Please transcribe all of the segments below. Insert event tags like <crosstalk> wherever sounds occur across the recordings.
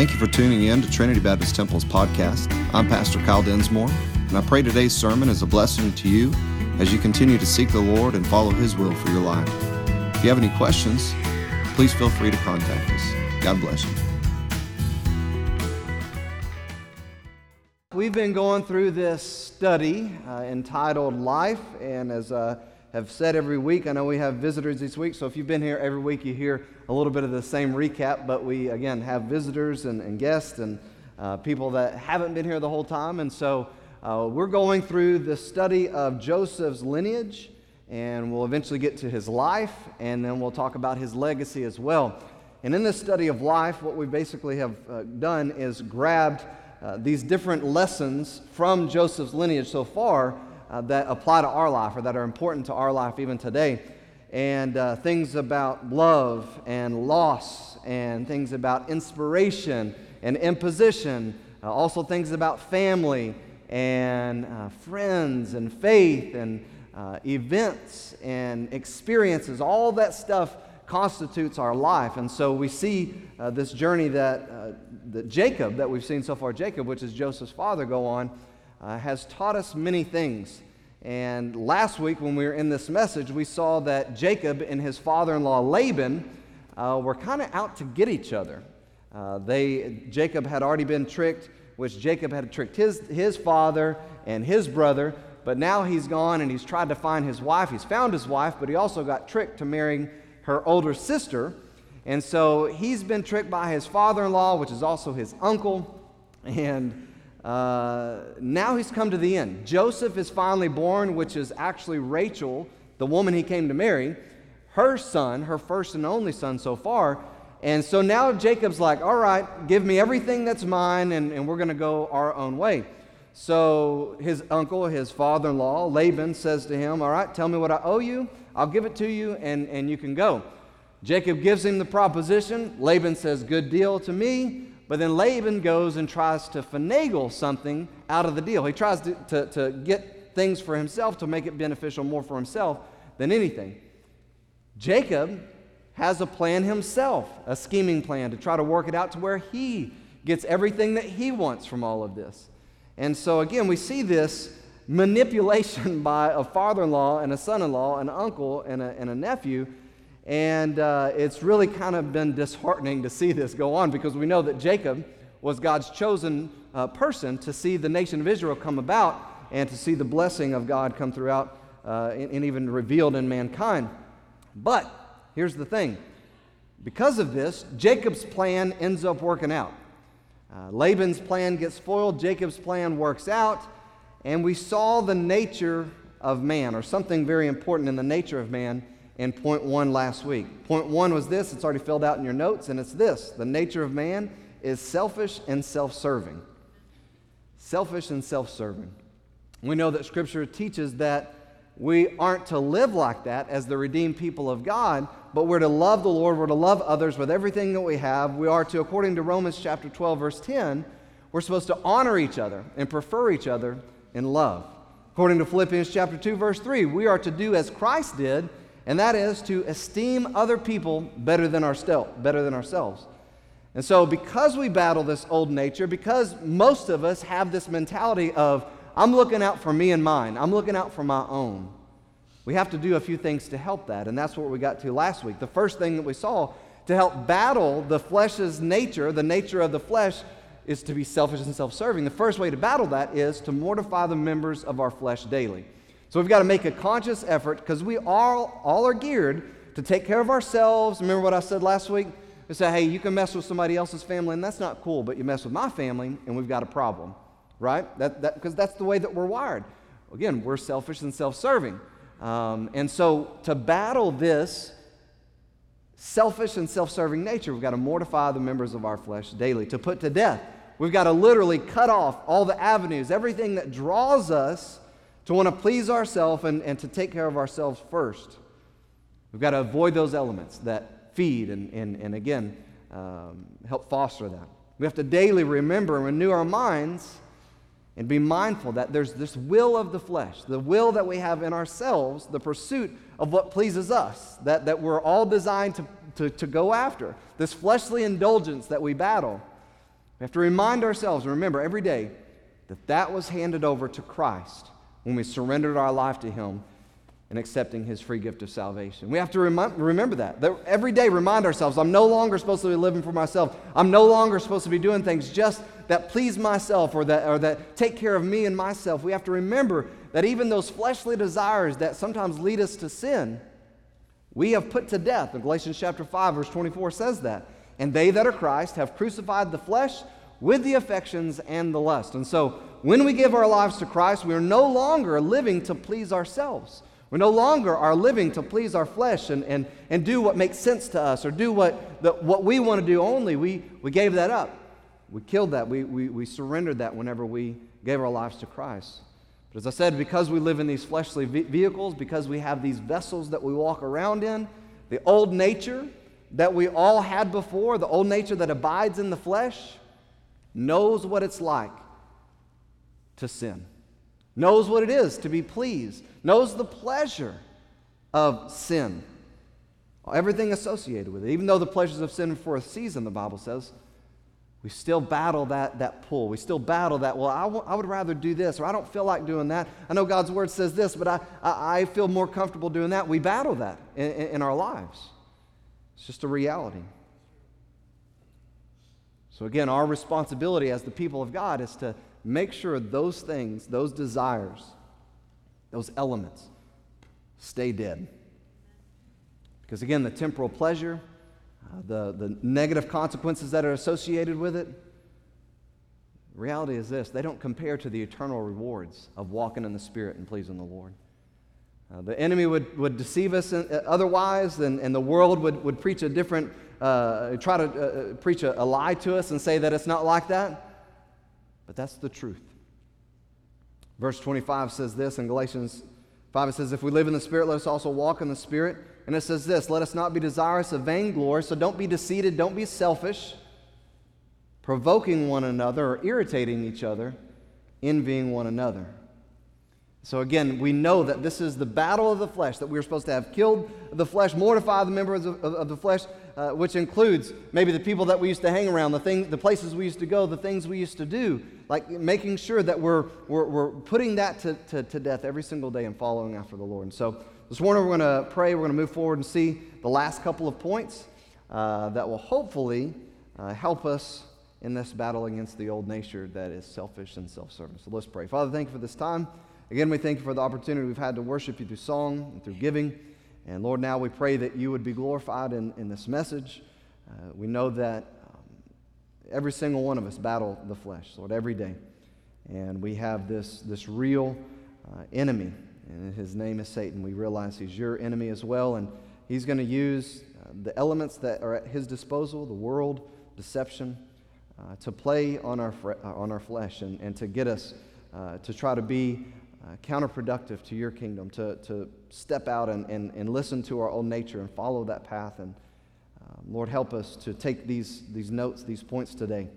Thank you for tuning in to Trinity Baptist Temple's podcast. I'm Pastor Kyle Densmore, and I pray today's sermon is a blessing to you as you continue to seek the Lord and follow His will for your life. If you have any questions, please feel free to contact us. God bless you. We've been going through this study uh, entitled Life, and as uh, have said every week. I know we have visitors this week, so if you've been here every week, you hear a little bit of the same recap. But we, again, have visitors and, and guests and uh, people that haven't been here the whole time. And so uh, we're going through the study of Joseph's lineage, and we'll eventually get to his life, and then we'll talk about his legacy as well. And in this study of life, what we basically have uh, done is grabbed uh, these different lessons from Joseph's lineage so far uh, that apply to our life or that are important to our life even today. And uh, things about love and loss, and things about inspiration and imposition, uh, also things about family and uh, friends and faith and uh, events and experiences. All that stuff constitutes our life. And so we see uh, this journey that, that Jacob, that we've seen so far, Jacob, which is Joseph's father, go on uh, has taught us many things. And last week, when we were in this message, we saw that Jacob and his father in law Laban uh, were kind of out to get each other. Uh, they, Jacob had already been tricked, which Jacob had tricked his, his father and his brother, but now he's gone and he's tried to find his wife. He's found his wife, but he also got tricked to marrying her older sister. And so he's been tricked by his father in law, which is also his uncle. And uh, now he's come to the end. Joseph is finally born, which is actually Rachel, the woman he came to marry, her son, her first and only son so far. And so now Jacob's like, all right, give me everything that's mine, and, and we're going to go our own way. So his uncle, his father in law, Laban, says to him, All right, tell me what I owe you. I'll give it to you, and, and you can go. Jacob gives him the proposition. Laban says, Good deal to me. But then Laban goes and tries to finagle something out of the deal. He tries to, to, to get things for himself to make it beneficial more for himself than anything. Jacob has a plan himself, a scheming plan to try to work it out to where he gets everything that he wants from all of this. And so, again, we see this manipulation <laughs> by a father in law and a son in law, an uncle and a, and a nephew and uh, it's really kind of been disheartening to see this go on because we know that Jacob was God's chosen uh, person to see the nation of Israel come about and to see the blessing of God come throughout uh, and, and even revealed in mankind. But here's the thing because of this, Jacob's plan ends up working out. Uh, Laban's plan gets foiled, Jacob's plan works out, and we saw the nature of man, or something very important in the nature of man in point one last week. Point one was this, it's already filled out in your notes, and it's this the nature of man is selfish and self serving. Selfish and self serving. We know that Scripture teaches that we aren't to live like that as the redeemed people of God, but we're to love the Lord, we're to love others with everything that we have. We are to, according to Romans chapter 12, verse 10, we're supposed to honor each other and prefer each other in love. According to Philippians chapter 2, verse 3, we are to do as Christ did and that is to esteem other people better than, ourselves, better than ourselves. And so, because we battle this old nature, because most of us have this mentality of, I'm looking out for me and mine, I'm looking out for my own, we have to do a few things to help that. And that's what we got to last week. The first thing that we saw to help battle the flesh's nature, the nature of the flesh, is to be selfish and self serving. The first way to battle that is to mortify the members of our flesh daily. So we've got to make a conscious effort because we all, all are geared to take care of ourselves. Remember what I said last week? We say, hey, you can mess with somebody else's family, and that's not cool, but you mess with my family, and we've got a problem, right? That, that, because that's the way that we're wired. Again, we're selfish and self serving. Um, and so to battle this selfish and self serving nature, we've got to mortify the members of our flesh daily, to put to death. We've got to literally cut off all the avenues, everything that draws us to want to please ourselves and, and to take care of ourselves first. We've got to avoid those elements that feed and, and, and again, um, help foster that. We have to daily remember and renew our minds and be mindful that there's this will of the flesh, the will that we have in ourselves, the pursuit of what pleases us, that, that we're all designed to, to, to go after, this fleshly indulgence that we battle. We have to remind ourselves, and remember every day, that that was handed over to Christ when we surrendered our life to Him and accepting His free gift of salvation. We have to rem- remember that. that. Every day, remind ourselves I'm no longer supposed to be living for myself. I'm no longer supposed to be doing things just that please myself or that, or that take care of me and myself. We have to remember that even those fleshly desires that sometimes lead us to sin, we have put to death. In Galatians chapter 5, verse 24 says that. And they that are Christ have crucified the flesh with the affections and the lust. And so, when we give our lives to Christ, we are no longer living to please ourselves. We no longer are living to please our flesh and, and, and do what makes sense to us or do what, the, what we want to do only. We, we gave that up. We killed that. We, we, we surrendered that whenever we gave our lives to Christ. But as I said, because we live in these fleshly vehicles, because we have these vessels that we walk around in, the old nature that we all had before, the old nature that abides in the flesh, knows what it's like to sin, knows what it is to be pleased, knows the pleasure of sin, everything associated with it. Even though the pleasures of sin for a season, the Bible says, we still battle that, that pull. We still battle that, well, I, w- I would rather do this, or I don't feel like doing that. I know God's word says this, but I, I, I feel more comfortable doing that. We battle that in, in our lives. It's just a reality. So, again, our responsibility as the people of God is to make sure those things, those desires, those elements stay dead. Because, again, the temporal pleasure, uh, the, the negative consequences that are associated with it. Reality is this they don't compare to the eternal rewards of walking in the Spirit and pleasing the Lord. Uh, the enemy would, would deceive us in, uh, otherwise, and, and the world would, would preach a different, uh, try to uh, uh, preach a, a lie to us and say that it's not like that. But that's the truth. Verse 25 says this in Galatians 5 it says, If we live in the Spirit, let us also walk in the Spirit. And it says this let us not be desirous of vainglory, so don't be deceived, don't be selfish, provoking one another or irritating each other, envying one another. So again, we know that this is the battle of the flesh, that we're supposed to have killed the flesh, mortify the members of, of, of the flesh, uh, which includes maybe the people that we used to hang around, the, thing, the places we used to go, the things we used to do, like making sure that we're, we're, we're putting that to, to, to death every single day and following after the Lord. And so this morning we're going to pray. We're going to move forward and see the last couple of points uh, that will hopefully uh, help us in this battle against the old nature that is selfish and self serving. So let's pray. Father, thank you for this time. Again, we thank you for the opportunity we've had to worship you through song and through giving. And Lord, now we pray that you would be glorified in, in this message. Uh, we know that um, every single one of us battle the flesh, Lord, every day. And we have this, this real uh, enemy and his name is Satan. We realize he's your enemy as well, and he's going to use uh, the elements that are at his disposal the world, deception uh, to play on our, fre- on our flesh and, and to get us uh, to try to be uh, counterproductive to your kingdom, to, to step out and, and, and listen to our own nature and follow that path. And um, Lord, help us to take these, these notes, these points today,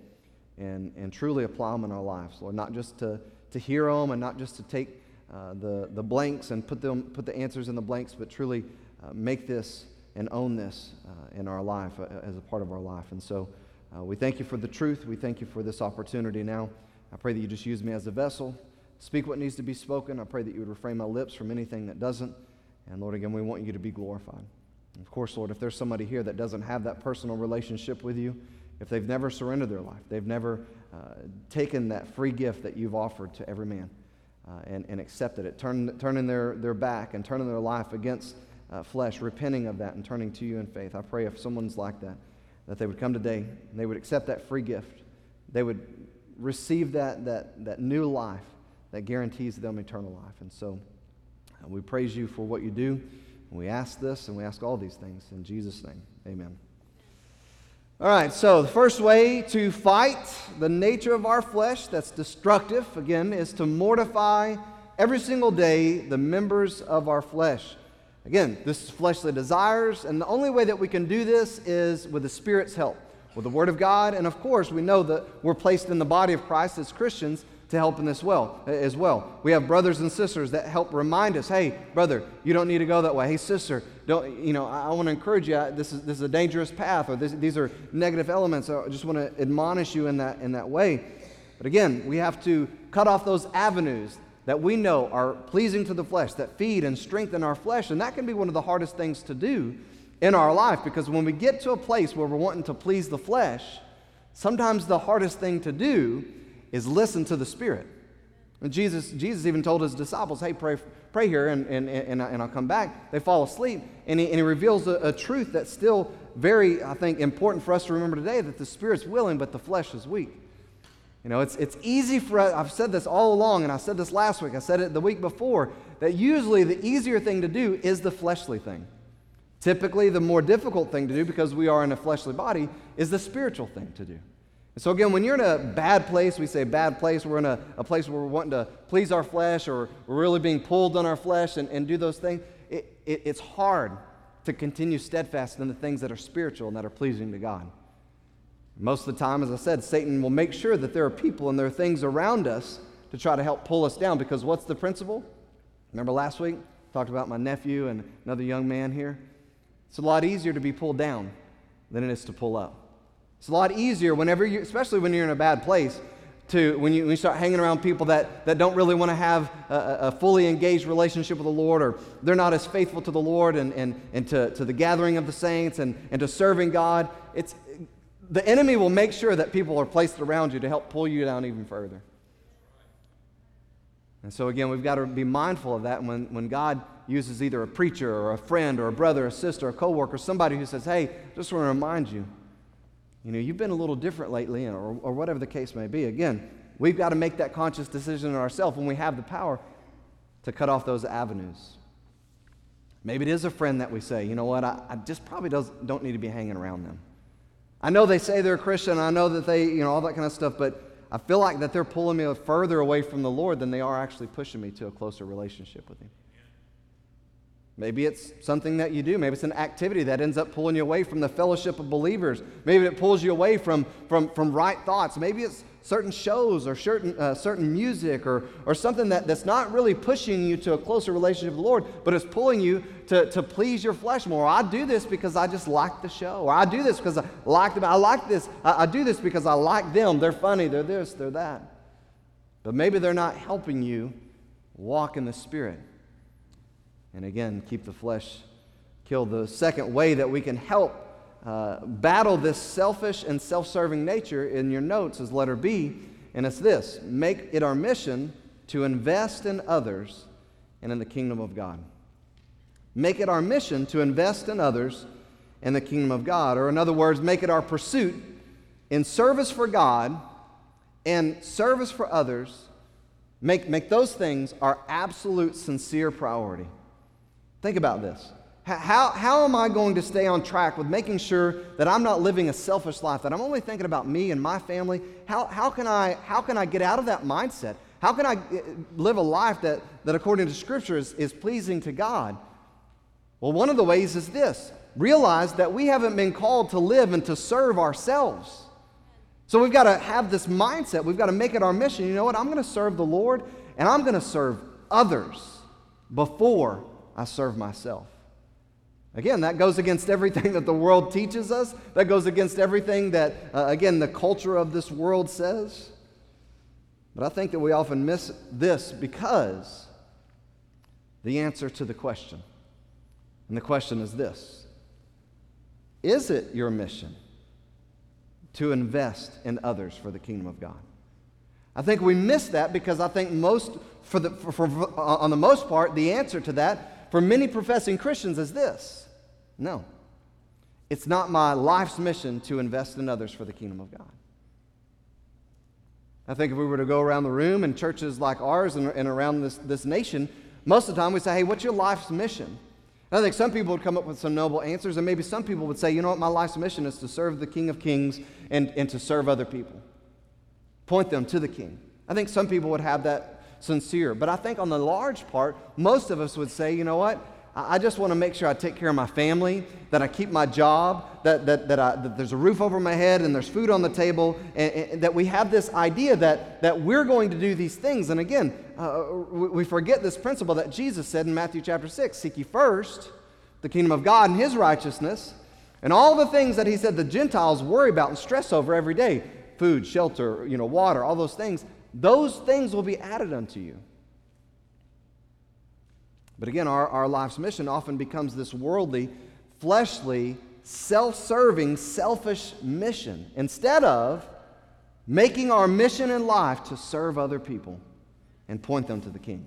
and, and truly apply them in our lives, Lord, not just to, to hear them and not just to take uh, the, the blanks and put, them, put the answers in the blanks, but truly uh, make this and own this uh, in our life uh, as a part of our life. And so we thank you for the truth. We thank you for this opportunity now. I pray that you just use me as a vessel. Speak what needs to be spoken. I pray that you would refrain my lips from anything that doesn't. And Lord, again, we want you to be glorified. And of course, Lord, if there's somebody here that doesn't have that personal relationship with you, if they've never surrendered their life, they've never uh, taken that free gift that you've offered to every man, uh, and, and accepted it, turn, turning their, their back and turning their life against uh, flesh, repenting of that and turning to you in faith. I pray if someone's like that, that they would come today and they would accept that free gift. They would receive that, that, that new life that guarantees them eternal life. And so uh, we praise you for what you do. And we ask this and we ask all these things in Jesus' name. Amen. All right, so the first way to fight the nature of our flesh that's destructive, again, is to mortify every single day the members of our flesh. Again, this is fleshly desires, and the only way that we can do this is with the Spirit's help, with the Word of God, and of course, we know that we're placed in the body of Christ as Christians to help in this well as well. We have brothers and sisters that help remind us, hey, brother, you don't need to go that way. Hey, sister, don't you know? I, I want to encourage you. This is this is a dangerous path, or this, these are negative elements. I just want to admonish you in that in that way. But again, we have to cut off those avenues that we know are pleasing to the flesh, that feed and strengthen our flesh, and that can be one of the hardest things to do in our life because when we get to a place where we're wanting to please the flesh, sometimes the hardest thing to do is listen to the Spirit. And Jesus, Jesus even told his disciples, hey, pray, pray here and, and, and, and I'll come back. They fall asleep. And he, and he reveals a, a truth that's still very, I think, important for us to remember today that the Spirit's willing, but the flesh is weak. You know, it's, it's easy for us, I've said this all along, and I said this last week, I said it the week before, that usually the easier thing to do is the fleshly thing. Typically, the more difficult thing to do, because we are in a fleshly body, is the spiritual thing to do. And so, again, when you're in a bad place, we say bad place, we're in a, a place where we're wanting to please our flesh or we're really being pulled on our flesh and, and do those things, it, it, it's hard to continue steadfast in the things that are spiritual and that are pleasing to God. Most of the time, as I said, Satan will make sure that there are people and there are things around us to try to help pull us down because what's the principle? Remember last week? Talked about my nephew and another young man here. It's a lot easier to be pulled down than it is to pull up. It's a lot easier whenever you, especially when you're in a bad place, to when you, when you start hanging around people that, that don't really want to have a, a, fully engaged relationship with the Lord, or they're not as faithful to the Lord and, and, and to, to the gathering of the saints and, and to serving God. It's, the enemy will make sure that people are placed around you to help pull you down even further. And so, again, we've got to be mindful of that. when, when God uses either a preacher or a friend or a brother, a sister, or a coworker, somebody who says, Hey, just want to remind you, you know, you've been a little different lately, or, or whatever the case may be. Again, we've got to make that conscious decision in ourselves when we have the power to cut off those avenues. Maybe it is a friend that we say, you know what, I, I just probably does, don't need to be hanging around them. I know they say they're a Christian, I know that they, you know, all that kind of stuff, but I feel like that they're pulling me further away from the Lord than they are actually pushing me to a closer relationship with Him. Maybe it's something that you do. Maybe it's an activity that ends up pulling you away from the fellowship of believers. Maybe it pulls you away from, from, from right thoughts. Maybe it's certain shows or certain, uh, certain music or, or something that, that's not really pushing you to a closer relationship with the Lord, but it's pulling you to, to please your flesh more. I do this because I just like the show. Or I do this because I like them. I like this. I, I do this because I like them. They're funny. They're this. They're that. But maybe they're not helping you walk in the Spirit and again, keep the flesh killed. The second way that we can help uh, battle this selfish and self serving nature in your notes is letter B, and it's this make it our mission to invest in others and in the kingdom of God. Make it our mission to invest in others and the kingdom of God. Or, in other words, make it our pursuit in service for God and service for others. Make, make those things our absolute sincere priority. Think about this. How, how am I going to stay on track with making sure that I'm not living a selfish life, that I'm only thinking about me and my family? How, how, can, I, how can I get out of that mindset? How can I eh, live a life that, that according to Scripture, is, is pleasing to God? Well, one of the ways is this realize that we haven't been called to live and to serve ourselves. So we've got to have this mindset. We've got to make it our mission. You know what? I'm going to serve the Lord and I'm going to serve others before I serve myself. Again, that goes against everything that the world teaches us. That goes against everything that, uh, again, the culture of this world says. But I think that we often miss this because the answer to the question. And the question is this Is it your mission to invest in others for the kingdom of God? I think we miss that because I think most, for the, for, for, on the most part, the answer to that for many professing Christians is this no, it's not my life's mission to invest in others for the kingdom of God. I think if we were to go around the room in churches like ours and, and around this, this nation, most of the time we say, hey, what's your life's mission? And I think some people would come up with some noble answers, and maybe some people would say, you know what, my life's mission is to serve the King of Kings and, and to serve other people. Point them to the King. I think some people would have that sincere. But I think on the large part, most of us would say, you know what? I just want to make sure I take care of my family, that I keep my job, that, that, that, I, that there's a roof over my head and there's food on the table, and, and that we have this idea that, that we're going to do these things. And again, uh, we forget this principle that Jesus said in Matthew chapter 6 Seek ye first the kingdom of God and his righteousness, and all the things that he said the Gentiles worry about and stress over every day food, shelter, you know, water, all those things those things will be added unto you. But again, our, our life's mission often becomes this worldly, fleshly, self serving, selfish mission instead of making our mission in life to serve other people and point them to the King.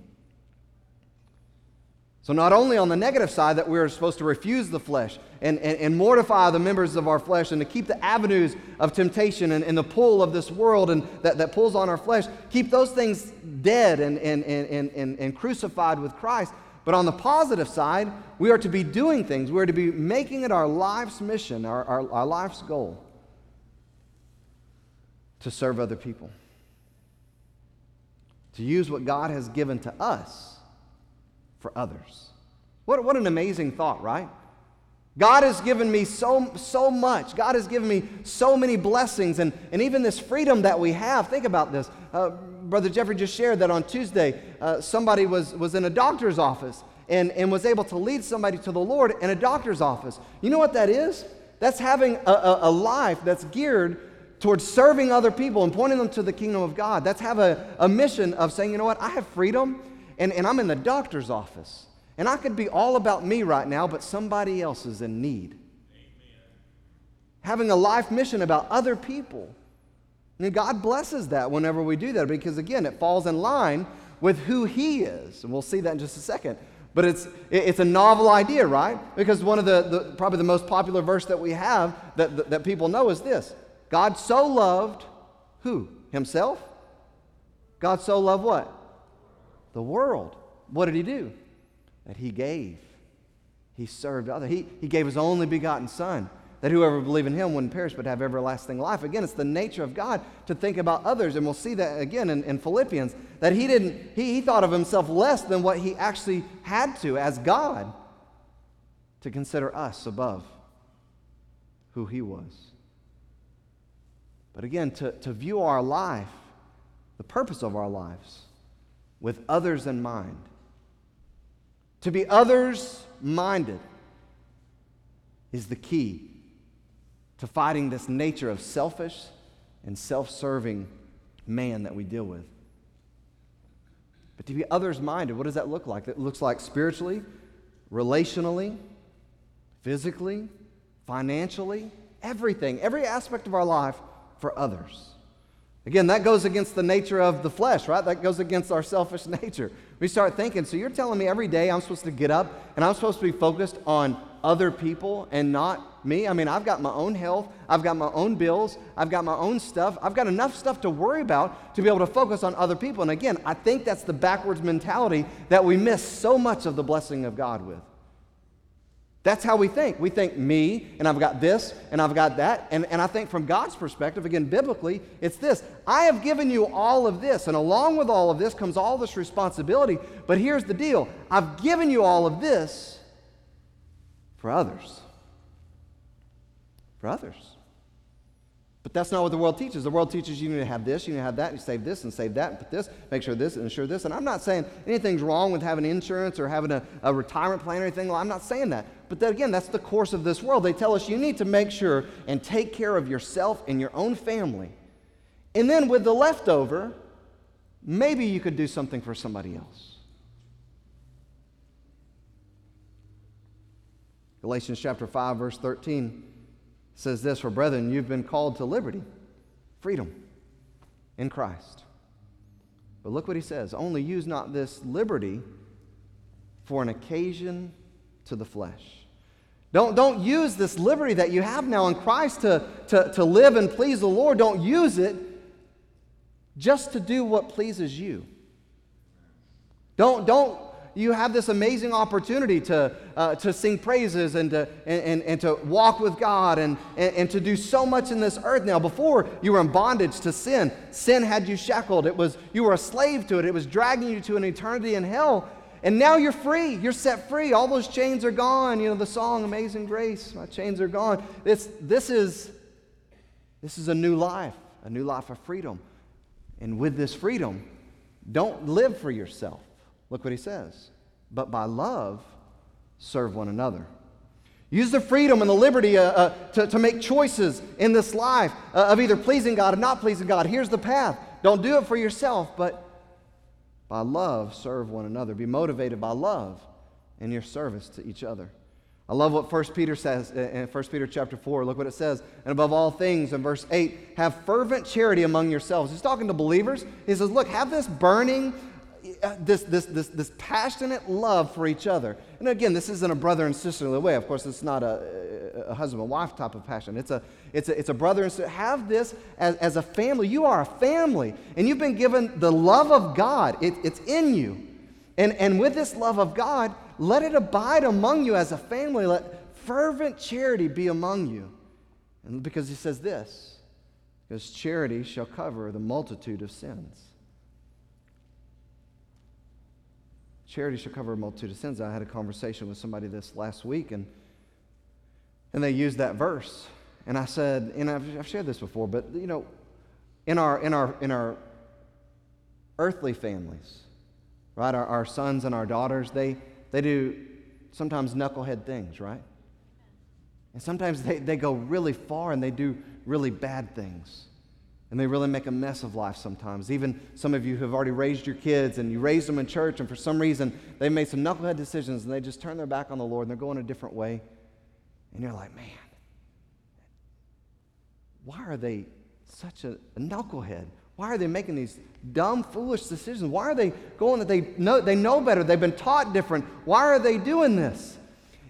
So, not only on the negative side that we're supposed to refuse the flesh and, and, and, mortify the members of our flesh and to keep the avenues of temptation and, and the pull of this world and that, that pulls on our flesh, keep those things dead and, and, and, and, and crucified with Christ. But on the positive side, we are to be doing things. We are to be making it our life's mission, our, our, our life's goal to serve other people, to use what God has given to us for others. What, what an amazing thought, right? God has given me so, so much. God has given me so many blessings and, and even this freedom that we have. Think about this. Uh, Brother Jeffrey just shared that on Tuesday, uh, somebody was, was in a doctor's office and, and was able to lead somebody to the Lord in a doctor's office. You know what that is? That's having a, a, a life that's geared towards serving other people and pointing them to the kingdom of God. That's have a, a mission of saying, you know what, I have freedom and, and I'm in the doctor's office. And I could be all about me right now, but somebody else is in need. Amen. Having a life mission about other people. And God blesses that whenever we do that because, again, it falls in line with who He is. And we'll see that in just a second. But it's, it's a novel idea, right? Because one of the, the probably the most popular verse that we have that, that, that people know is this God so loved who? Himself? God so loved what? The world. What did He do? that he gave. He served others. He, he gave his only begotten Son, that whoever believe in him wouldn't perish but have everlasting life. Again, it's the nature of God to think about others. And we'll see that again in, in Philippians, that he didn't, he, he thought of himself less than what he actually had to as God to consider us above who he was. But again, to, to view our life, the purpose of our lives, with others in mind to be others minded is the key to fighting this nature of selfish and self serving man that we deal with. But to be others minded, what does that look like? It looks like spiritually, relationally, physically, financially, everything, every aspect of our life for others. Again, that goes against the nature of the flesh, right? That goes against our selfish <laughs> nature. We start thinking, so you're telling me every day I'm supposed to get up and I'm supposed to be focused on other people and not me? I mean, I've got my own health, I've got my own bills, I've got my own stuff, I've got enough stuff to worry about to be able to focus on other people. And again, I think that's the backwards mentality that we miss so much of the blessing of God with. That's how we think. We think me, and I've got this, and I've got that. And, and I think from God's perspective, again, biblically, it's this I have given you all of this, and along with all of this comes all this responsibility. But here's the deal I've given you all of this for others. For others. But that's not what the world teaches. The world teaches you need to have this, you need to have that, you save this and save that, and put this, make sure this and insure this. And I'm not saying anything's wrong with having insurance or having a, a retirement plan or anything. I'm not saying that. But then again, that's the course of this world. They tell us you need to make sure and take care of yourself and your own family. And then with the leftover, maybe you could do something for somebody else. Galatians chapter 5, verse 13 says this For brethren, you've been called to liberty, freedom in Christ. But look what he says only use not this liberty for an occasion to the flesh. Don't, don't use this liberty that you have now in Christ to, to, to live and please the Lord. Don't use it just to do what pleases you. Don't, don't you have this amazing opportunity to, uh, to sing praises and to, and, and, and, to walk with God and, and, and to do so much in this earth now. Before, you were in bondage to sin. Sin had you shackled. It was, you were a slave to it. It was dragging you to an eternity in hell. And now you're free. You're set free. All those chains are gone. You know, the song Amazing Grace, my chains are gone. This, this, is, this is a new life, a new life of freedom. And with this freedom, don't live for yourself. Look what he says. But by love, serve one another. Use the freedom and the liberty uh, uh, to, to make choices in this life uh, of either pleasing God or not pleasing God. Here's the path. Don't do it for yourself, but by love, serve one another. Be motivated by love in your service to each other. I love what 1 Peter says in 1 Peter chapter 4. Look what it says. And above all things, in verse 8, have fervent charity among yourselves. He's talking to believers. He says, Look, have this burning, uh, Uh, this, this, this, this passionate love for each other. And again, this isn't a brother and sisterly way. Of course, it's not a, a husband and wife type of passion. It's a, it's a, it's a brother and sister. Have this as, as a family. You are a family, and you've been given the love of God, it, it's in you. And, and with this love of God, let it abide among you as a family. Let fervent charity be among you. And because he says this, because charity shall cover the multitude of sins. Charity shall cover a multitude of sins. I had a conversation with somebody this last week, and, and they used that verse. And I said, and I've, I've shared this before, but you know, in our, in our, in our earthly families, right, our, our sons and our daughters, they, they do sometimes knucklehead things, right? And sometimes they, they go really far and they do really bad things. And they really make a mess of life sometimes. Even some of you who have already raised your kids and you raised them in church, and for some reason they made some knucklehead decisions and they just turn their back on the Lord and they're going a different way. And you're like, man, why are they such a, a knucklehead? Why are they making these dumb, foolish decisions? Why are they going that they know, they know better? They've been taught different. Why are they doing this?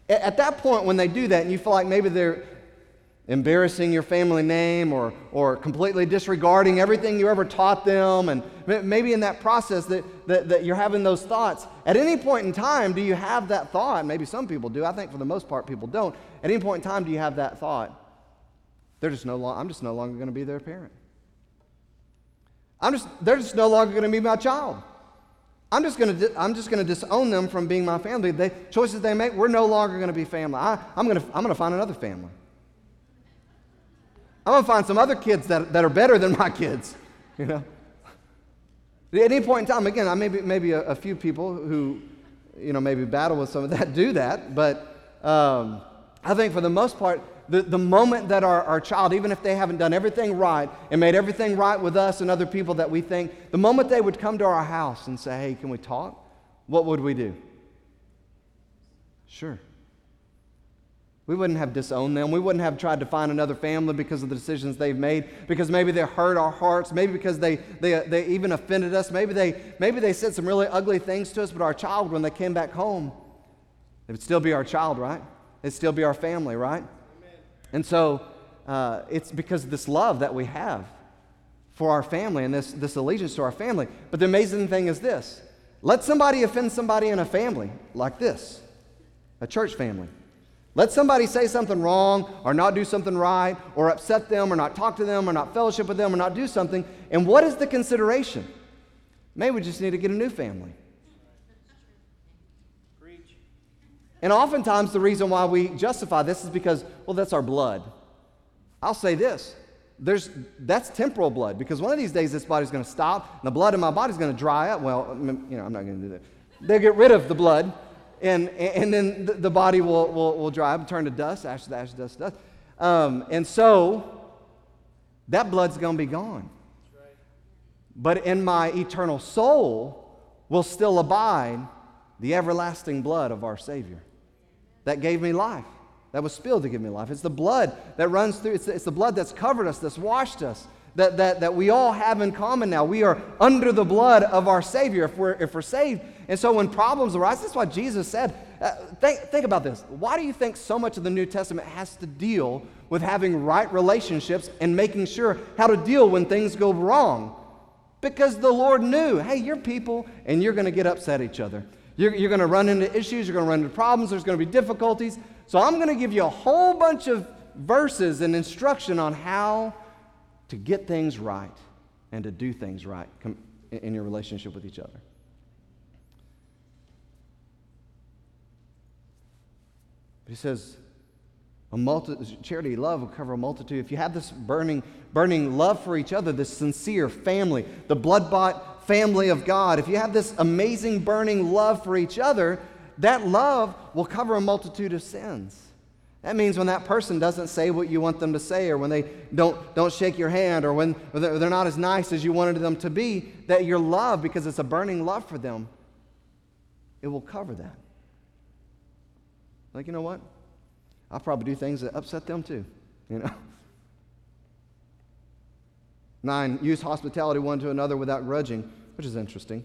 At that point, when they do that, and you feel like maybe they're embarrassing your family name or, or completely disregarding everything you ever taught them, and maybe in that process that, that, that you're having those thoughts, at any point in time, do you have that thought? Maybe some people do. I think for the most part, people don't. At any point in time, do you have that thought? They're just no long, I'm just no longer going to be their parent. I'm just, they're just no longer going to be my child. I'm just going to, I'm just going to disown them from being my family. The choices they make, we're no longer going to be family. I, I'm going to, I'm going to find another family. I'm going to find some other kids that, that are better than my kids, <laughs> you know. At any point in time, again, I maybe, maybe a, a few people who, you know, maybe battle with some of that <laughs> do that, but um, I think for the most part, the, the moment that our, our child, even if they haven't done everything right and made everything right with us and other people that we think, the moment they would come to our house and say, hey, can we talk? What would we do? Sure. We wouldn't have disowned them. We wouldn't have tried to find another family because of the decisions they've made, because maybe they hurt our hearts, maybe because they, they, they even offended us, maybe they, maybe they said some really ugly things to us, but our child, when they came back home, it would still be our child, right? It'd still be our family, right? And so uh, it's because of this love that we have for our family and this, this allegiance to our family. But the amazing thing is this let somebody offend somebody in a family like this a church family. Let somebody say something wrong or not do something right or upset them or not talk to them or not fellowship with them or not do something. And what is the consideration? Maybe we just need to get a new family. Preach. And oftentimes, the reason why we justify this is because, well, that's our blood. I'll say this there's, that's temporal blood because one of these days this body's going to stop and the blood in my body's going to dry up. Well, you know, I'm not going to do that. They'll get rid of the blood and, and then the, the body will, will, will dry up, turn to dust, ashes, ashes, dust, dust. Um, and so that blood's going to be gone. But in my eternal soul will still abide the everlasting blood of our Savior that gave me life, that was spilled to give me life. It's the blood that runs through, it's, it's the blood that's covered us, that's washed us, that, that, that we all have in common now. We are under the blood of our Savior if we're, if we're saved. And so when problems arise, that's why Jesus said, uh, think, think about this. Why do you think so much of the New Testament has to deal with having right relationships and making sure how to deal when things go wrong? Because the Lord knew, hey, you're people and you're going to get upset at each other. You're, you're going to run into issues, you're going to run into problems, there's going to be difficulties. So I'm going to give you a whole bunch of verses and instruction on how to get things right and to do things right in your relationship with each other. But he says, a multi- charity, love will cover a multitude. If you have this burning, burning love for each other, this sincere family, the blood bought family of God, if you have this amazing burning love for each other, that love will cover a multitude of sins. That means when that person doesn't say what you want them to say, or when they don't, don't shake your hand, or when they're not as nice as you wanted them to be, that your love, because it's a burning love for them, it will cover that. Like, you know what? I'll probably do things that upset them too, you know? <laughs> Nine, use hospitality one to another without grudging, which is interesting.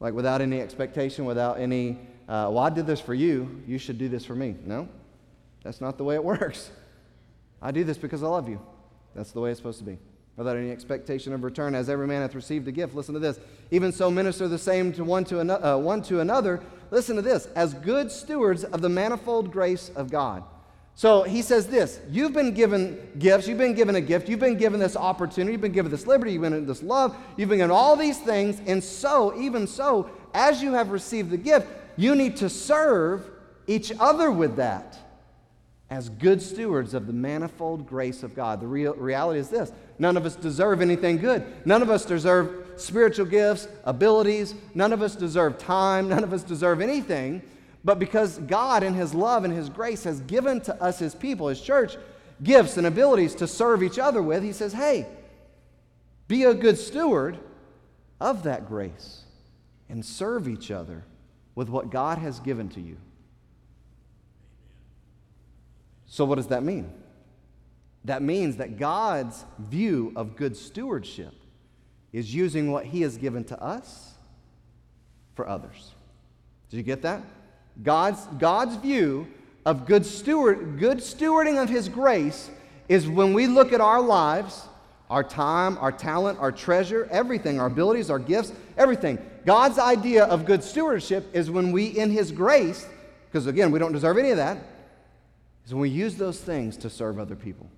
Like without any expectation, without any, uh, well, I did this for you, you should do this for me. No, that's not the way it works. I do this because I love you. That's the way it's supposed to be. Without any expectation of return, as every man hath received a gift. Listen to this. Even so, minister the same to one to, uh, one to another. Listen to this. As good stewards of the manifold grace of God. So he says this You've been given gifts, you've been given a gift, you've been given this opportunity, you've been given this liberty, you've been given this love, you've been given all these things. And so, even so, as you have received the gift, you need to serve each other with that as good stewards of the manifold grace of God. The real reality is this none of us deserve anything good. None of us deserve spiritual gifts, abilities. None of us deserve time. None of us deserve anything. But because God, in His love and His grace, has given to us, His people, His church, gifts and abilities to serve each other with, He says, hey, be a good steward of that grace and serve each other with what God has given to you. So, what does that mean? That means that God's view of good stewardship is using what He has given to us for others. Did you get that? God's, God's view of good, steward, good stewarding of His grace is when we look at our lives, our time, our talent, our treasure, everything, our abilities, our gifts, everything. God's idea of good stewardship is when we, in His grace, because again, we don't deserve any of that, is when we use those things to serve other people.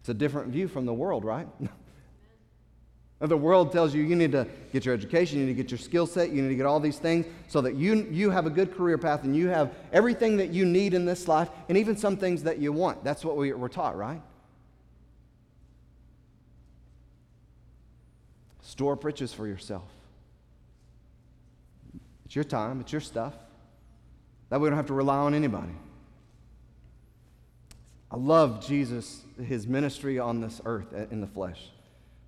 It's a different view from the world, right? <laughs> the world tells you you need to get your education, you need to get your skill set, you need to get all these things so that you, you have a good career path and you have everything that you need in this life and even some things that you want. That's what we, we're taught, right? Store up riches for yourself. It's your time, it's your stuff. That we don't have to rely on anybody. I love Jesus, his ministry on this earth uh, in the flesh,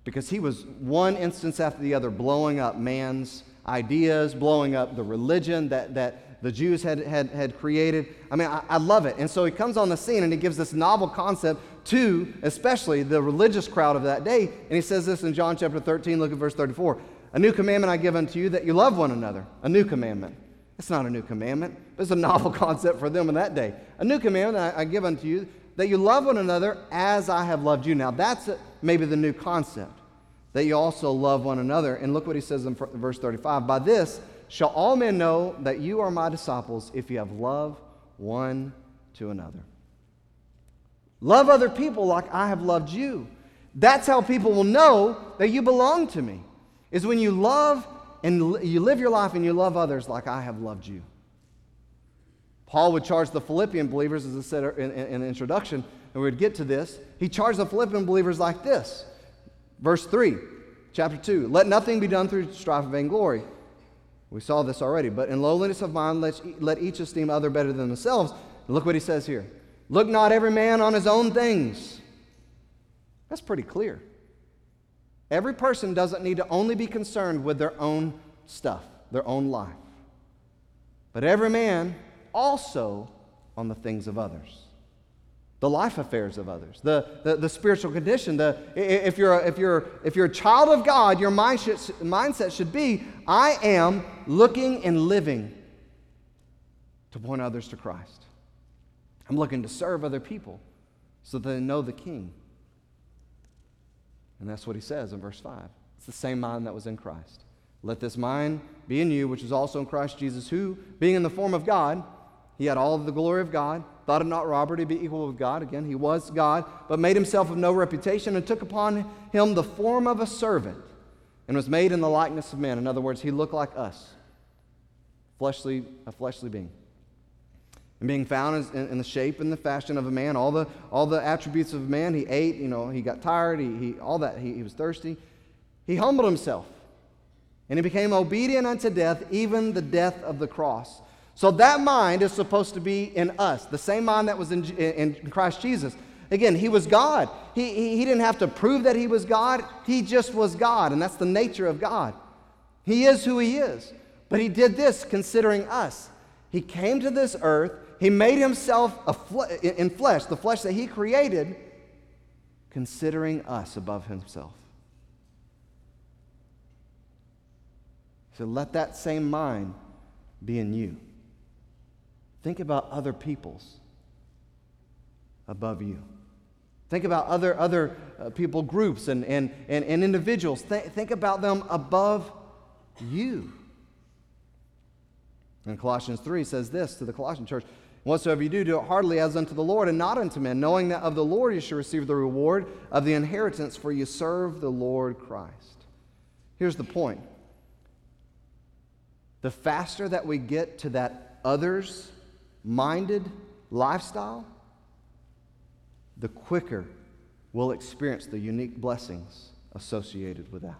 because he was one instance after the other blowing up man's ideas, blowing up the religion that, that the Jews had, had, had created. I mean, I, I love it. And so he comes on the scene and he gives this novel concept to, especially, the religious crowd of that day. And he says this in John chapter 13, look at verse 34. A new commandment I give unto you that you love one another. A new commandment. It's not a new commandment, it's a novel <laughs> concept for them in that day. A new commandment I, I give unto you that you love one another as I have loved you. Now, that's a, maybe the new concept, that you also love one another. And look what he says in verse 35 By this shall all men know that you are my disciples if you have love one to another. Love other people like I have loved you. That's how people will know that you belong to me, is when you love and you live your life and you love others like I have loved you. Paul would charge the Philippian believers, as I said er, in, in, in the introduction, and we would get to this. He charged the Philippian believers like this. Verse 3, chapter 2 Let nothing be done through strife of vainglory. We saw this already, but in lowliness of mind, let, let each esteem other better than themselves. look what he says here Look not every man on his own things. That's pretty clear. Every person doesn't need to only be concerned with their own stuff, their own life. But every man also on the things of others, the life affairs of others, the, the, the spiritual condition. The, if, you're a, if, you're, if you're a child of God, your mindset, mindset should be I am looking and living to point others to Christ. I'm looking to serve other people so that they know the King. And that's what he says in verse 5. It's the same mind that was in Christ. Let this mind be in you, which is also in Christ Jesus, who, being in the form of God, he had all the glory of God, thought it not robbery to be equal with God. Again, he was God, but made himself of no reputation and took upon him the form of a servant and was made in the likeness of men. In other words, he looked like us. fleshly, a fleshly being. And being found in, in, the shape and the fashion of a man, all the, all the attributes of a man, he ate, you know, he got tired, he, he all that, he, he was thirsty. He humbled himself and he became obedient unto death, even the death of the cross. So that mind is supposed to be in us, the same mind that was in, in Christ Jesus. Again, he was God. He, he, he didn't have to prove that he was God, he just was God, and that's the nature of God. He is who he is. But he did this considering us. He came to this earth, he made himself fle- in flesh, the flesh that he created, considering us above himself. So let that same mind be in you. Think about other people's above you. Think about other, other uh, people groups and, and, and, and individuals. Th- think about them above you. And Colossians 3 says this to the Colossian church Whatsoever you do, do it heartily as unto the Lord and not unto men, knowing that of the Lord you shall receive the reward of the inheritance, for you serve the Lord Christ. Here's the point the faster that we get to that others minded lifestyle, the quicker we'll experience the unique blessings associated with that.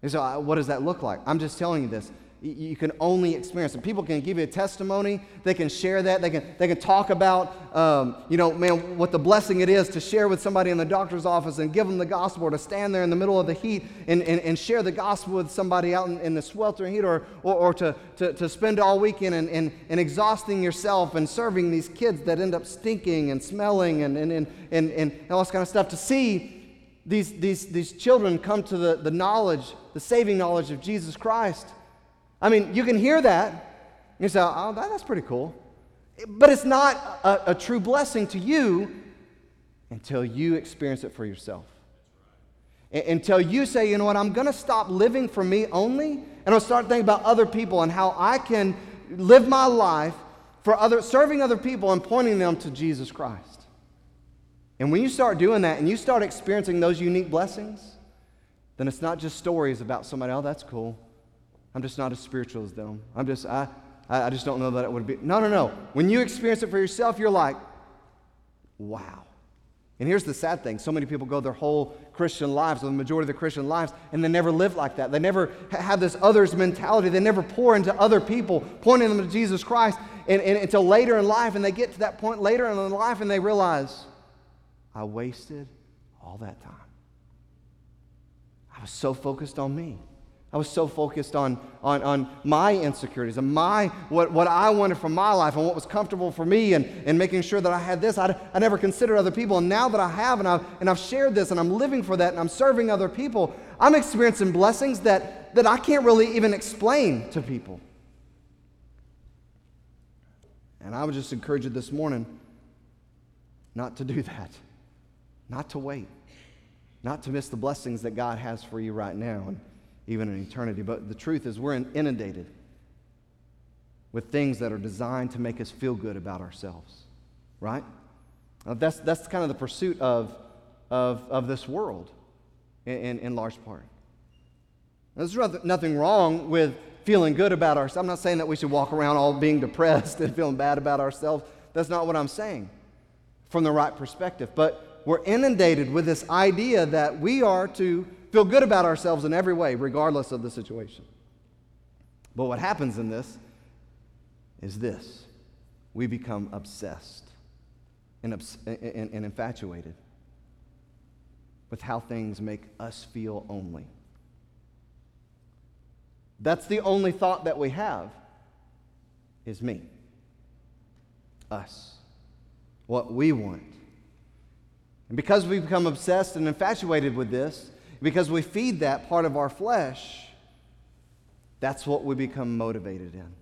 And so, uh, what does that look like? I'm just telling you this you can only experience it. People can give you a testimony. They can share that. They can, they can talk about, um, you know, man, what the blessing it is to share with somebody in the doctor's office and give them the gospel or to stand there in the middle of the heat and, and, and share the gospel with somebody out in, in the sweltering heat or, or, or to, to, to spend all weekend and, and, and exhausting yourself and serving these kids that end up stinking and smelling and, and, and, and, and all this kind of stuff. To see these, these, these children come to the, the knowledge, the saving knowledge of Jesus Christ I mean, you can hear that. You say, oh, that's pretty cool. But it's not a, a true blessing to you until you experience it for yourself. Until you say, you know what, I'm going to stop living for me only, and I'll start thinking about other people and how I can live my life for other, serving other people and pointing them to Jesus Christ. And when you start doing that and you start experiencing those unique blessings, then it's not just stories about somebody, oh, that's cool. I'm just not as spiritual as them. I'm just, I, I just don't know that it would be. No, no, no. When you experience it for yourself, you're like, wow. And here's the sad thing so many people go their whole Christian lives, or the majority of their Christian lives, and they never live like that. They never have this others mentality. They never pour into other people, pointing them to Jesus Christ and, and, until later in life. And they get to that point later in life and they realize, I wasted all that time. I was so focused on me. I was so focused on, on, on my insecurities and my, what, what I wanted from my life and what was comfortable for me and, and making sure that I had this. I, I never considered other people. And now that I have and I've, and I've shared this and I'm living for that and I'm serving other people, I'm experiencing blessings that, that I can't really even explain to people. And I would just encourage you this morning not to do <laughs> that, not to wait, not to miss the blessings that God has for you right now. And, even in eternity. But the truth is, we're inundated with things that are designed to make us feel good about ourselves, right? That's, that's kind of the pursuit of, of, of this world in, in large part. There's nothing wrong with feeling good about ourselves. I'm not saying that we should walk around all being depressed <laughs> and feeling bad about ourselves. That's not what I'm saying from the right perspective. But we're inundated with this idea that we are to feel good about ourselves in every way, regardless of the situation. But what happens in this is this we become obsessed and, obs- and, and infatuated with how things make us feel only. That's the only thought that we have is me, us, what we want. And because we become obsessed and infatuated with this, because we feed that part of our flesh, that's what we become motivated in.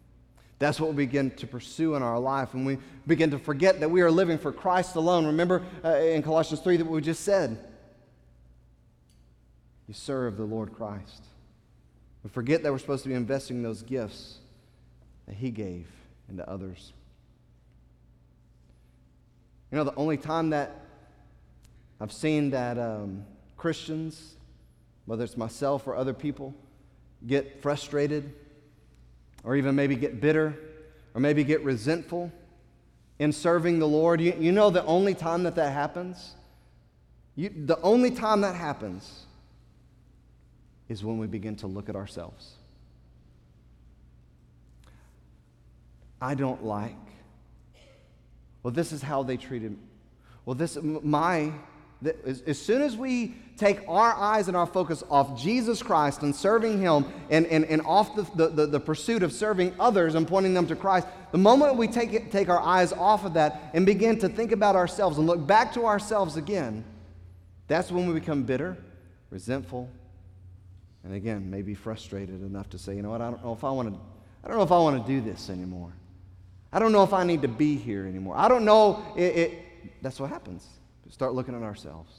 That's what we begin to pursue in our life. And we begin to forget that we are living for Christ alone. Remember uh, in Colossians 3 that we just said, you serve the Lord Christ. We forget that we're supposed to be investing those gifts that He gave into others. You know, the only time that I've seen that um, Christians whether it's myself or other people, get frustrated or even maybe get bitter, or maybe get resentful in serving the Lord. You, you know the only time that that happens? You, the only time that happens is when we begin to look at ourselves. I don't like. Well, this is how they treated me. Well, this my as, soon as we take our eyes and our focus off Jesus Christ and serving Him and, and, and off the, the, the, pursuit of serving others and pointing them to Christ, the moment we take, it, take our eyes off of that and begin to think about ourselves and look back to ourselves again, that's when we become bitter, resentful, and again, maybe frustrated enough to say, you know what, I don't know if I want to, I don't know if I want to do this anymore. I don't know if I need to be here anymore. I don't know. It, it, that's what happens. Start looking at ourselves.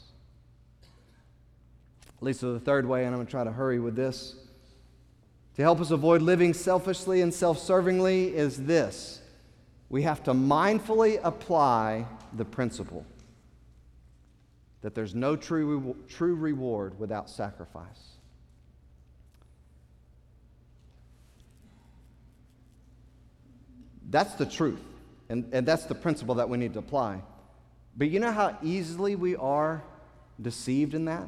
At least the third way, and I'm going to try to hurry with this. To help us avoid living selfishly and self servingly is this we have to mindfully apply the principle that there's no true, true reward without sacrifice. That's the truth. And, and that's the principle that we need to apply. But you know how easily we are deceived in that?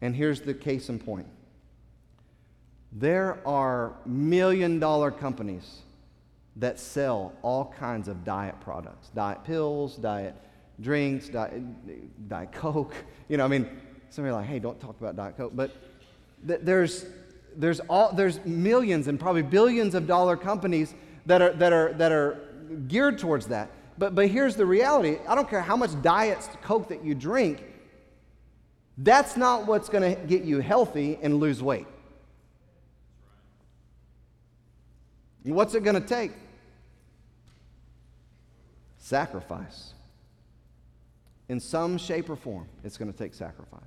And here's the case in point there are million dollar companies that sell all kinds of diet products diet pills, diet drinks, diet, diet Coke. <laughs> You know, I mean, somebody like, hey, don't talk about Diet Coke. But th- there's, there's, all, there's millions and probably billions of dollar companies that are, that are, that are geared towards that. But, but here's the reality I don't care how much diet Coke that you drink, that's not what's going to get you healthy and lose weight. What's it going to take? Sacrifice. In some shape or form, it's going to take sacrifice.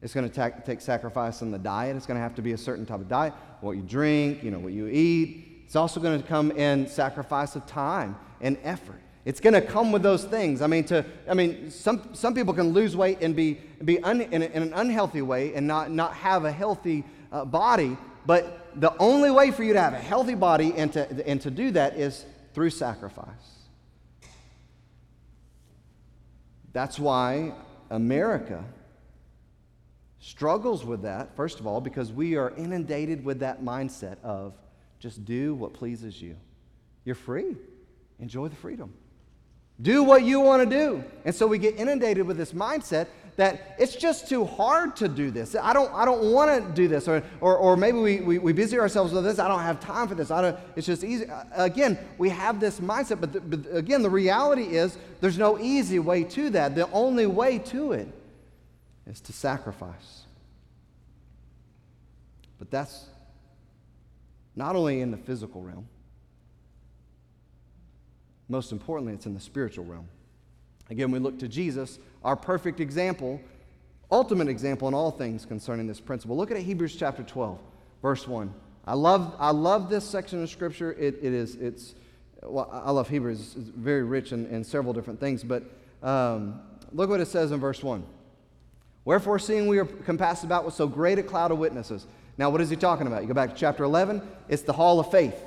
It's going to ta- take sacrifice in the diet. It's going to have to be a certain type of diet, what you drink, you know, what you eat, it's also going to come in sacrifice of time and effort. It's going to come with those things. I mean, to, I mean some, some people can lose weight and be, be un, in, a, in, an unhealthy way and not, not have a healthy uh, body. But the only way for you to have a healthy body and to, and to do that is through sacrifice. That's why America struggles with that, first of all, because we are inundated with that mindset of just do what pleases you. You're free. Enjoy the freedom. Do what you want to do. And so we get inundated with this mindset that it's just too hard to do this. I don't, I don't want to do this. Or, or, or maybe we, we, we, busy ourselves with this. I don't have time for this. I don't, it's just easy. Uh, again, we have this mindset. But, the, but again, the reality is there's no easy way to that. The only way to it is to sacrifice. But that's not only in the physical realm, most importantly, it's in the spiritual realm. Again, we look to Jesus, our perfect example, ultimate example in all things concerning this principle. Look at Hebrews chapter 12, verse 1. I love, I love this section of Scripture. It, it is, it's, well, I love Hebrews. It's very rich in, in several different things. But um, look what it says in verse 1. Wherefore, seeing we are compassed about with so great a cloud of witnesses, now, what is he talking about? You go back to chapter 11, it's the hall of faith.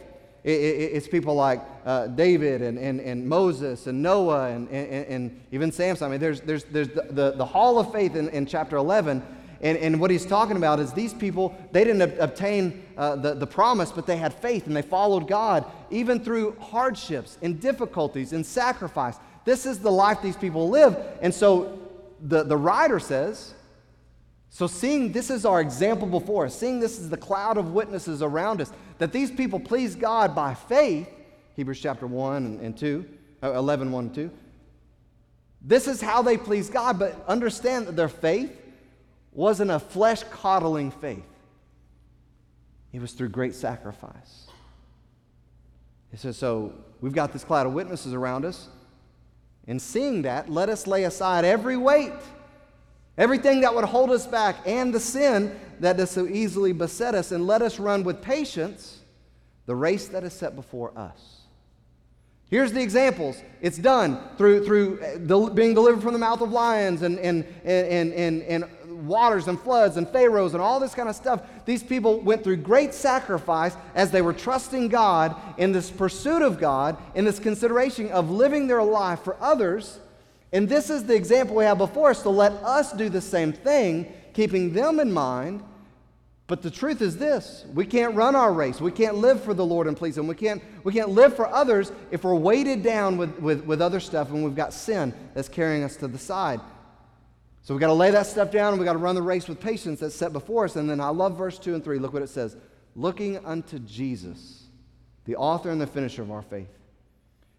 It, it, it's people like uh, David and, and, and Moses and Noah and, and, and, even Samson. I mean, there's, there's, there's the, the, the hall of faith in, in chapter 11. And, and what he's talking about is these people, they didn't obtain uh, the, the promise, but they had faith and they followed God even through hardships and difficulties and sacrifice. This is the life these people live. And so the, the writer says, so, seeing this is our example before us, seeing this is the cloud of witnesses around us, that these people please God by faith, Hebrews chapter 1 and, and 2, uh, 11, 1 and 2. This is how they please God, but understand that their faith wasn't a flesh coddling faith, it was through great sacrifice. He says, So we've got this cloud of witnesses around us, and seeing that, let us lay aside every weight Everything that would hold us back and the sin that does so easily beset us, and let us run with patience the race that is set before us. Here's the examples. It's done through, through uh, being delivered from the mouth of lions and, and, and, and, and waters and floods and pharaohs and all this kind of stuff. These people went through great sacrifice as they were trusting God in this pursuit of God, in this consideration of living their life for others. And this is the example we have before us to let us do the same thing, keeping them in mind. But the truth is this we can't run our race. We can't live for the Lord and please Him. We can't, we can't live for others if we're weighted down with, with, with other stuff and we've got sin that's carrying us to the side. So we've got to lay that stuff down and we've got to run the race with patience that's set before us. And then I love verse 2 and 3. Look what it says looking unto Jesus, the author and the finisher of our faith.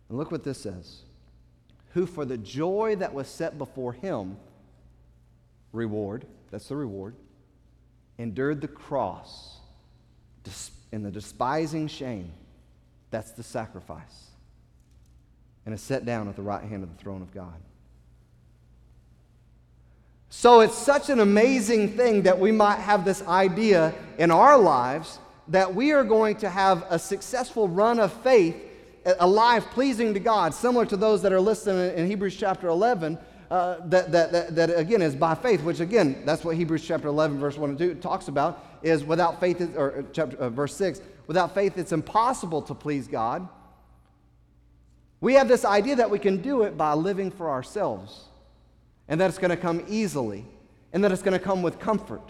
And look what this says who for the joy that was set before him, reward, that's the reward, endured the cross and the despising shame, that's the sacrifice, and is set down at the right hand of the throne of God. So it's such an amazing thing that we might have this idea in our lives that we are going to have a successful run of faith, a life pleasing to God, similar to those that are listed in Hebrews chapter 11. Uh, that, that, that, that, again is by faith, which again, that's what Hebrews chapter 11, verse 1 and 2 talks about, is without faith, or uh, chapter, uh, verse 6, without faith, it's impossible to please God. We have this idea that we can do it by living for ourselves and that it's going to come easily, and that it's going to come with comfort.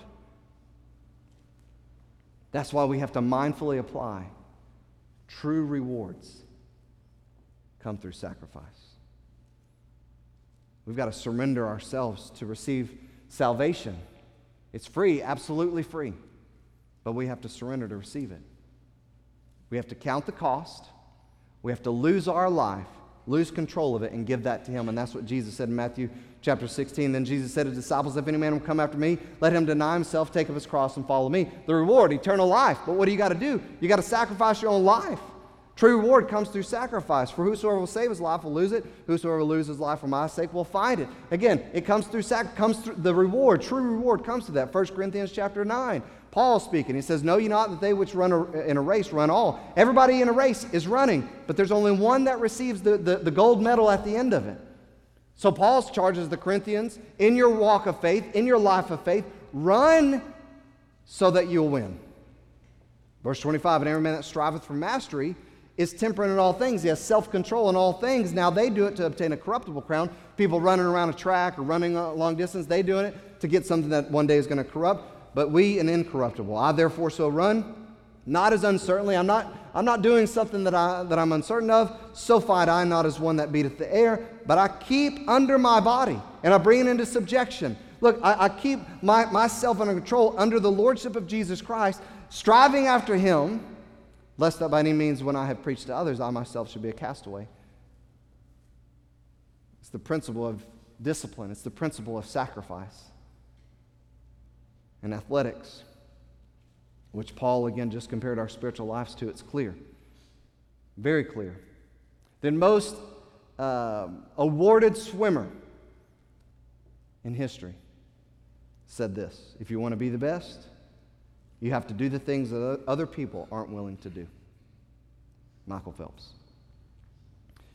That's why we have to mindfully apply true rewards come through sacrifice. We've got to surrender ourselves to receive salvation. It's free, absolutely free, but we have to surrender to receive it. We have to count the cost. We have to lose our life, lose control of it, and give that to Him. And that's what Jesus said in Matthew chapter 16. Then Jesus said to his disciples, If any man will come after me, let him deny himself, take up his cross, and follow me. The reward, eternal life. But what do you got to do? You got to sacrifice your own life. True reward comes through sacrifice. For whosoever will save his life will lose it. Whosoever loses his life for my sake will find it. Again, it comes through sac- comes through the reward. True reward comes to that. 1 Corinthians chapter 9. Paul speaking. He says, Know ye not that they which run a, in a race run all? Everybody in a race is running, but there's only one that receives the, the, the gold medal at the end of it. So Paul charges the Corinthians in your walk of faith, in your life of faith, run so that you'll win. Verse 25, and every man that striveth for mastery is temperate in all things. He has self control in all things. Now they do it to obtain a corruptible crown. People running around a track or running a long distance, they doing it to get something that one day is going to corrupt. But we an incorruptible. I therefore so run, not as uncertainly. I'm not, I'm not doing something that, I, that I'm uncertain of. So fight I not as one that beateth the air, but I keep under my body and I bring it into subjection. Look, I, I keep my, myself under control under the lordship of Jesus Christ, striving after him, lest that by any means when I have preached to others, I myself should be a castaway. It's the principle of discipline, it's the principle of sacrifice. And athletics, which Paul again just compared our spiritual lives to, it's clear, very clear. Then most uh, awarded swimmer in history said this If you want to be the best, you have to do the things that other people aren't willing to do. Michael Phelps.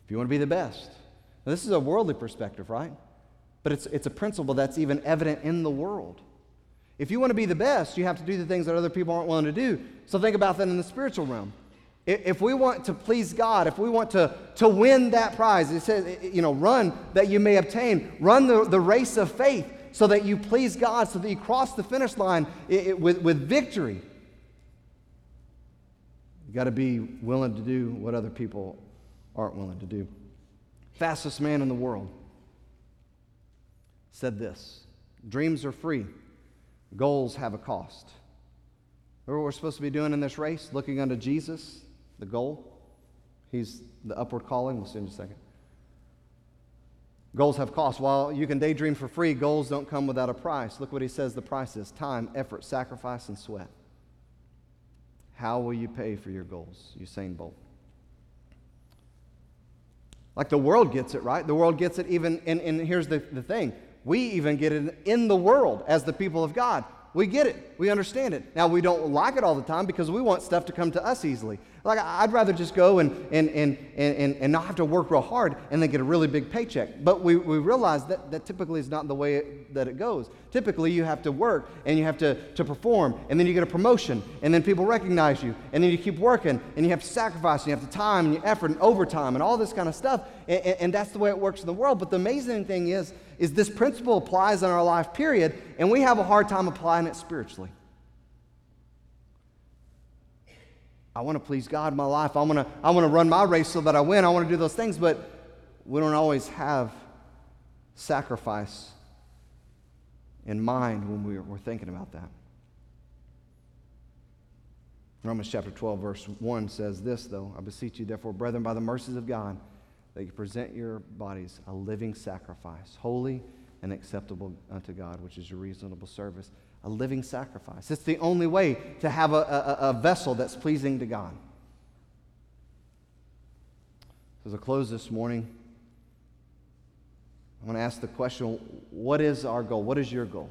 If you want to be the best, now this is a worldly perspective, right? But it's, it's a principle that's even evident in the world. If you want to be the best, you have to do the things that other people aren't willing to do. So think about that in the spiritual realm. If we want to please God, if we want to, to win that prize, it says, you know, run that you may obtain, run the, the race of faith so that you please God, so that you cross the finish line it, it, with, with victory. You got to be willing to do what other people aren't willing to do. Fastest man in the world said this Dreams are free Goals have a cost. Remember what we're supposed to be doing in this race? Looking unto Jesus, the goal. He's the upward calling. We'll see in a second. Goals have cost. While you can daydream for free, goals don't come without a price. Look what he says the price is time, effort, sacrifice, and sweat. How will you pay for your goals? Usain Bolt. Like the world gets it, right? The world gets it even, and, and here's the, the thing we even get it in the world as the people of God. We get it. We understand it. Now, we don't like it all the time because we want stuff to come to us easily. Like, I'd rather just go and, and, and, and, and not have to work real hard and then get a really big paycheck. But we, we realize that that typically is not the way it, that it goes. Typically, you have to work and you have to, to perform, and then you get a promotion, and then people recognize you, and then you keep working, and you have to sacrifice, and you have to time and effort and overtime and all this kind of stuff. And, and, and that's the way it works in the world. But the amazing thing is, is this principle applies in our life, period, and we have a hard time applying it spiritually. I want to please God in my life. I want to, I want to run my race so that I win. I want to do those things, but we don't always have sacrifice in mind when we're, we're thinking about that. Romans chapter 12, verse 1 says this, though I beseech you, therefore, brethren, by the mercies of God, that you present your bodies a living sacrifice, holy and acceptable unto God, which is your reasonable service a living sacrifice. It's the only way to have a, a, a vessel that's pleasing to God. As I close this morning, I want to ask the question what is our goal? What is your goal?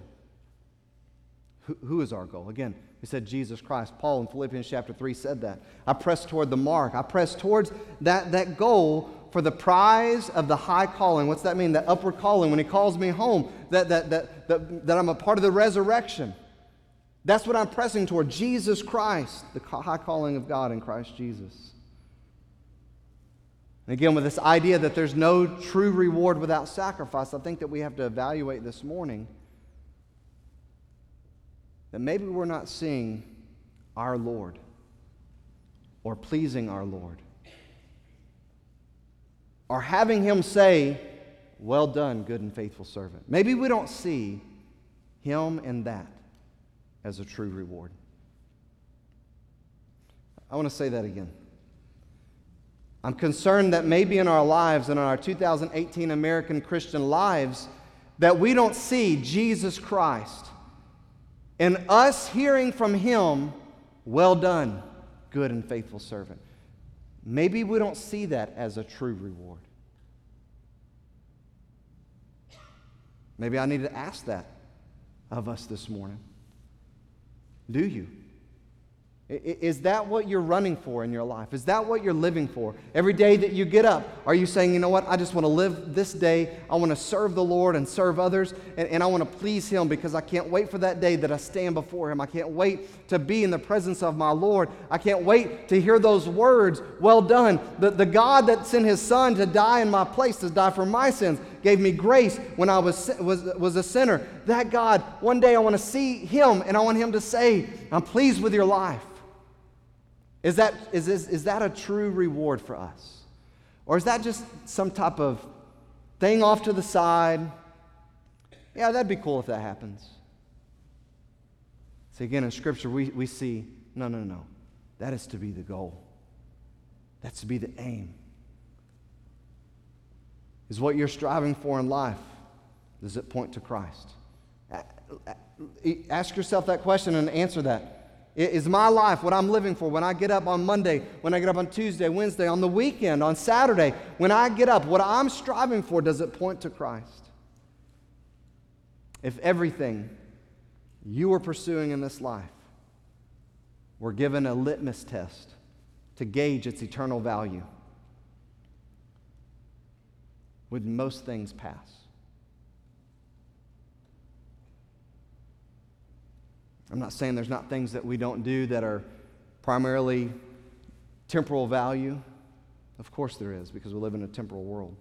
Who, who is our goal? Again, we said Jesus Christ. Paul in Philippians chapter 3 said that. I press toward the mark. I press towards that, that goal for the prize of the high calling. What's that mean? That upward calling. When he calls me home, that, that, that, that, that I'm a part of the resurrection. That's what I'm pressing toward Jesus Christ, the high calling of God in Christ Jesus. And again, with this idea that there's no true reward without sacrifice, I think that we have to evaluate this morning that maybe we're not seeing our Lord or pleasing our Lord or having him say, Well done, good and faithful servant. Maybe we don't see him in that as a true reward. I want to say that again. I'm concerned that maybe in our lives and in our 2018 American Christian lives, that we don't see Jesus Christ and us hearing from him, well done, good and faithful servant. Maybe we don't see that as a true reward. Maybe I need to ask that of us this morning. Do you? Is that what you're running for in your life? Is that what you're living for? Every day that you get up, are you saying, you know what, I just want to live this day. I want to serve the Lord and serve others, and, and I want to please Him because I can't wait for that day that I stand before Him. I can't wait to be in the presence of my Lord. I can't wait to hear those words, well done. The, the God that sent His Son to die in my place, to die for my sins, gave me grace when I was, was, was a sinner. That God, one day I want to see Him and I want Him to say, I'm pleased with your life. Is that, is, is, is that a true reward for us? Or is that just some type of thing off to the side? Yeah, that'd be cool if that happens. See, again, in Scripture, we, we see no, no, no. That is to be the goal, that's to be the aim. Is what you're striving for in life, does it point to Christ? Ask yourself that question and answer that. Is my life what I'm living for when I get up on Monday, when I get up on Tuesday, Wednesday, on the weekend, on Saturday, when I get up, what I'm striving for, does it point to Christ? If everything you are pursuing in this life were given a litmus test to gauge its eternal value, would most things pass? I'm not saying there's not things that we don't do that are primarily temporal value. Of course there is, because we live in a temporal world.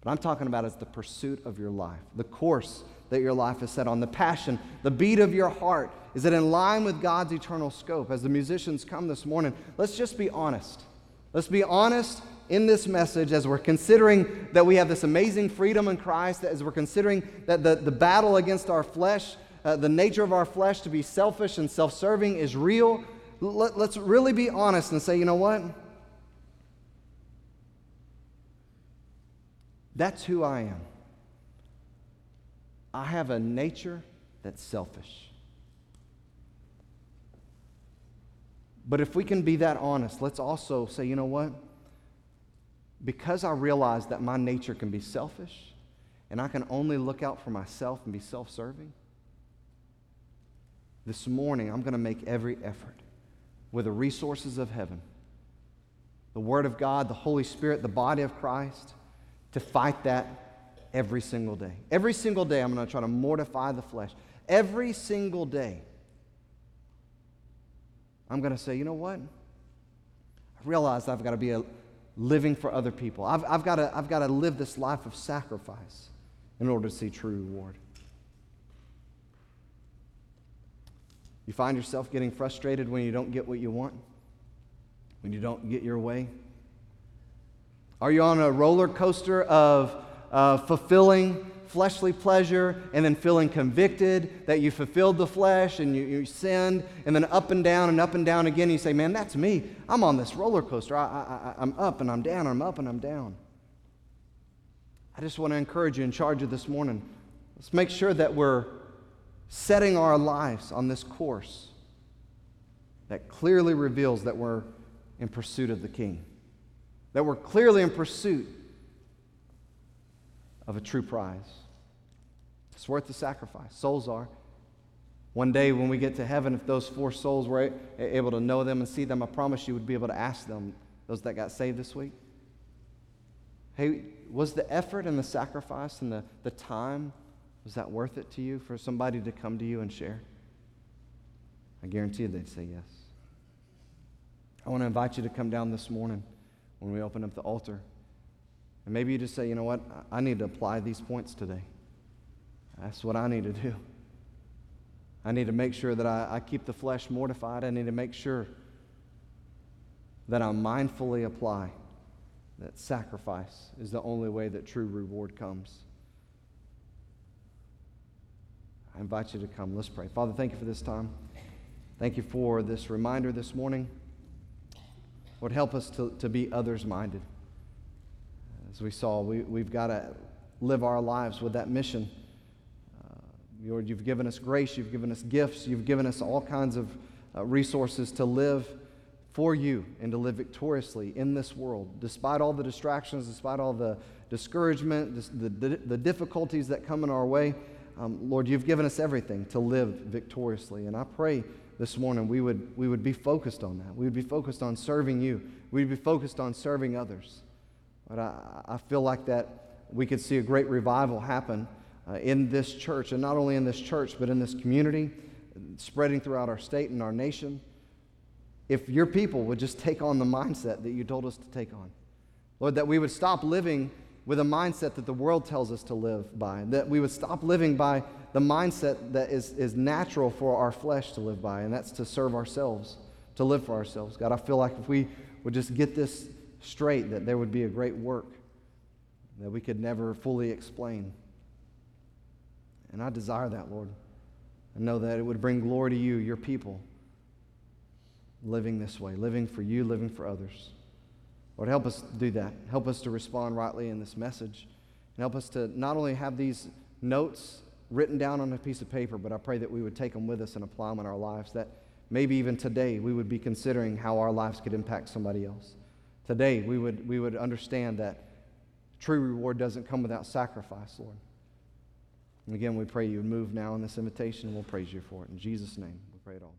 But I'm talking about is the pursuit of your life, the course that your life is set on, the passion, the beat of your heart. Is it in line with God's eternal scope? As the musicians come this morning, let's just be honest. Let's be honest in this message as we're considering that we have this amazing freedom in Christ, as we're considering that the, the battle against our flesh uh, the nature of our flesh to be selfish and self serving is real, let, let's really be honest and say, you know what? That's who I am. I have a nature that's selfish. But if we can be that honest, let's also say, you know what? Because I realize that my nature can be selfish and I can only look out for myself and be self serving, this morning, I'm going to make every effort with the resources of heaven, the Word of God, the Holy Spirit, the body of Christ, to fight that every single day. Every single day, I'm going to try to mortify the flesh. Every single day, I'm going to say, you know what? I realize I've got to be a, living for other people. I've, I've, got to, I've to live this life of sacrifice in order to see true reward. You find yourself getting frustrated when you don't get what you want, when you don't get your way. Are you on a roller coaster of uh, fulfilling fleshly pleasure and then feeling convicted that you fulfilled the flesh and you, you sinned, and then up and down and up and down again. And you say, Man, that's me. I'm on this roller coaster. I, I, I'm up and I'm down, I'm up and I'm down. I just want to encourage you in charge of this morning. Let's make sure that we're setting our lives on this course that clearly reveals that we're in pursuit of the King, that we're clearly in pursuit of a true prize. It's worth the sacrifice. Souls are. One day when we get to heaven, if those four souls were able to know them and see them, I promise you would be able to ask them, those that got saved this week, hey, was the effort and the sacrifice and the, the time, was that worth it to you for somebody to come to you and share? I guarantee you they'd say yes. I want to invite you to come down this morning when we open up the altar. And maybe you just say, you know what, I need to apply these points today. That's what I need to do. I need to make sure that I, I keep the flesh mortified. I need to make sure that I mindfully apply that sacrifice is the only way that true reward comes. I invite you to come. Let's pray. Father, thank you for this time. Thank you for this reminder this morning. Lord, help us to, to be others minded. As we saw, we, we've got to live our lives with that mission. Lord, you've given us grace, you've given us gifts, you've given us all kinds of uh, resources to live for you and to live victoriously in this world, despite all the distractions, despite all the discouragement, the, the, the difficulties that come in our way. Um, Lord, you've given us everything to live victoriously. And I pray this morning we would, we would be focused on that. We would be focused on serving you. We'd be focused on serving others. But I, I feel like that we could see a great revival happen uh, in this church, and not only in this church, but in this community, spreading throughout our state and our nation. If your people would just take on the mindset that you told us to take on, Lord, that we would stop living with a mindset that the world tells us to live by, that we would stop living by the mindset that is, is natural for our flesh to live by, and that's to serve ourselves, to live for ourselves. God, I feel like if we would just get this straight, that there would be a great work that we could never fully explain. And I desire that, Lord. I know that it would bring glory to you, your people, living this way, living for you, living for others. Lord, help us do that. Help us to respond rightly in this message. And help us to not only have these notes written down on a piece of paper, but I pray that we would take them with us and apply them in our lives. That maybe even today we would be considering how our lives could impact somebody else today we would, we would understand that true reward doesn't come without sacrifice, Lord. And again, we pray you would move now in this invitation, and we'll praise you for it. In Jesus' name, we pray it all.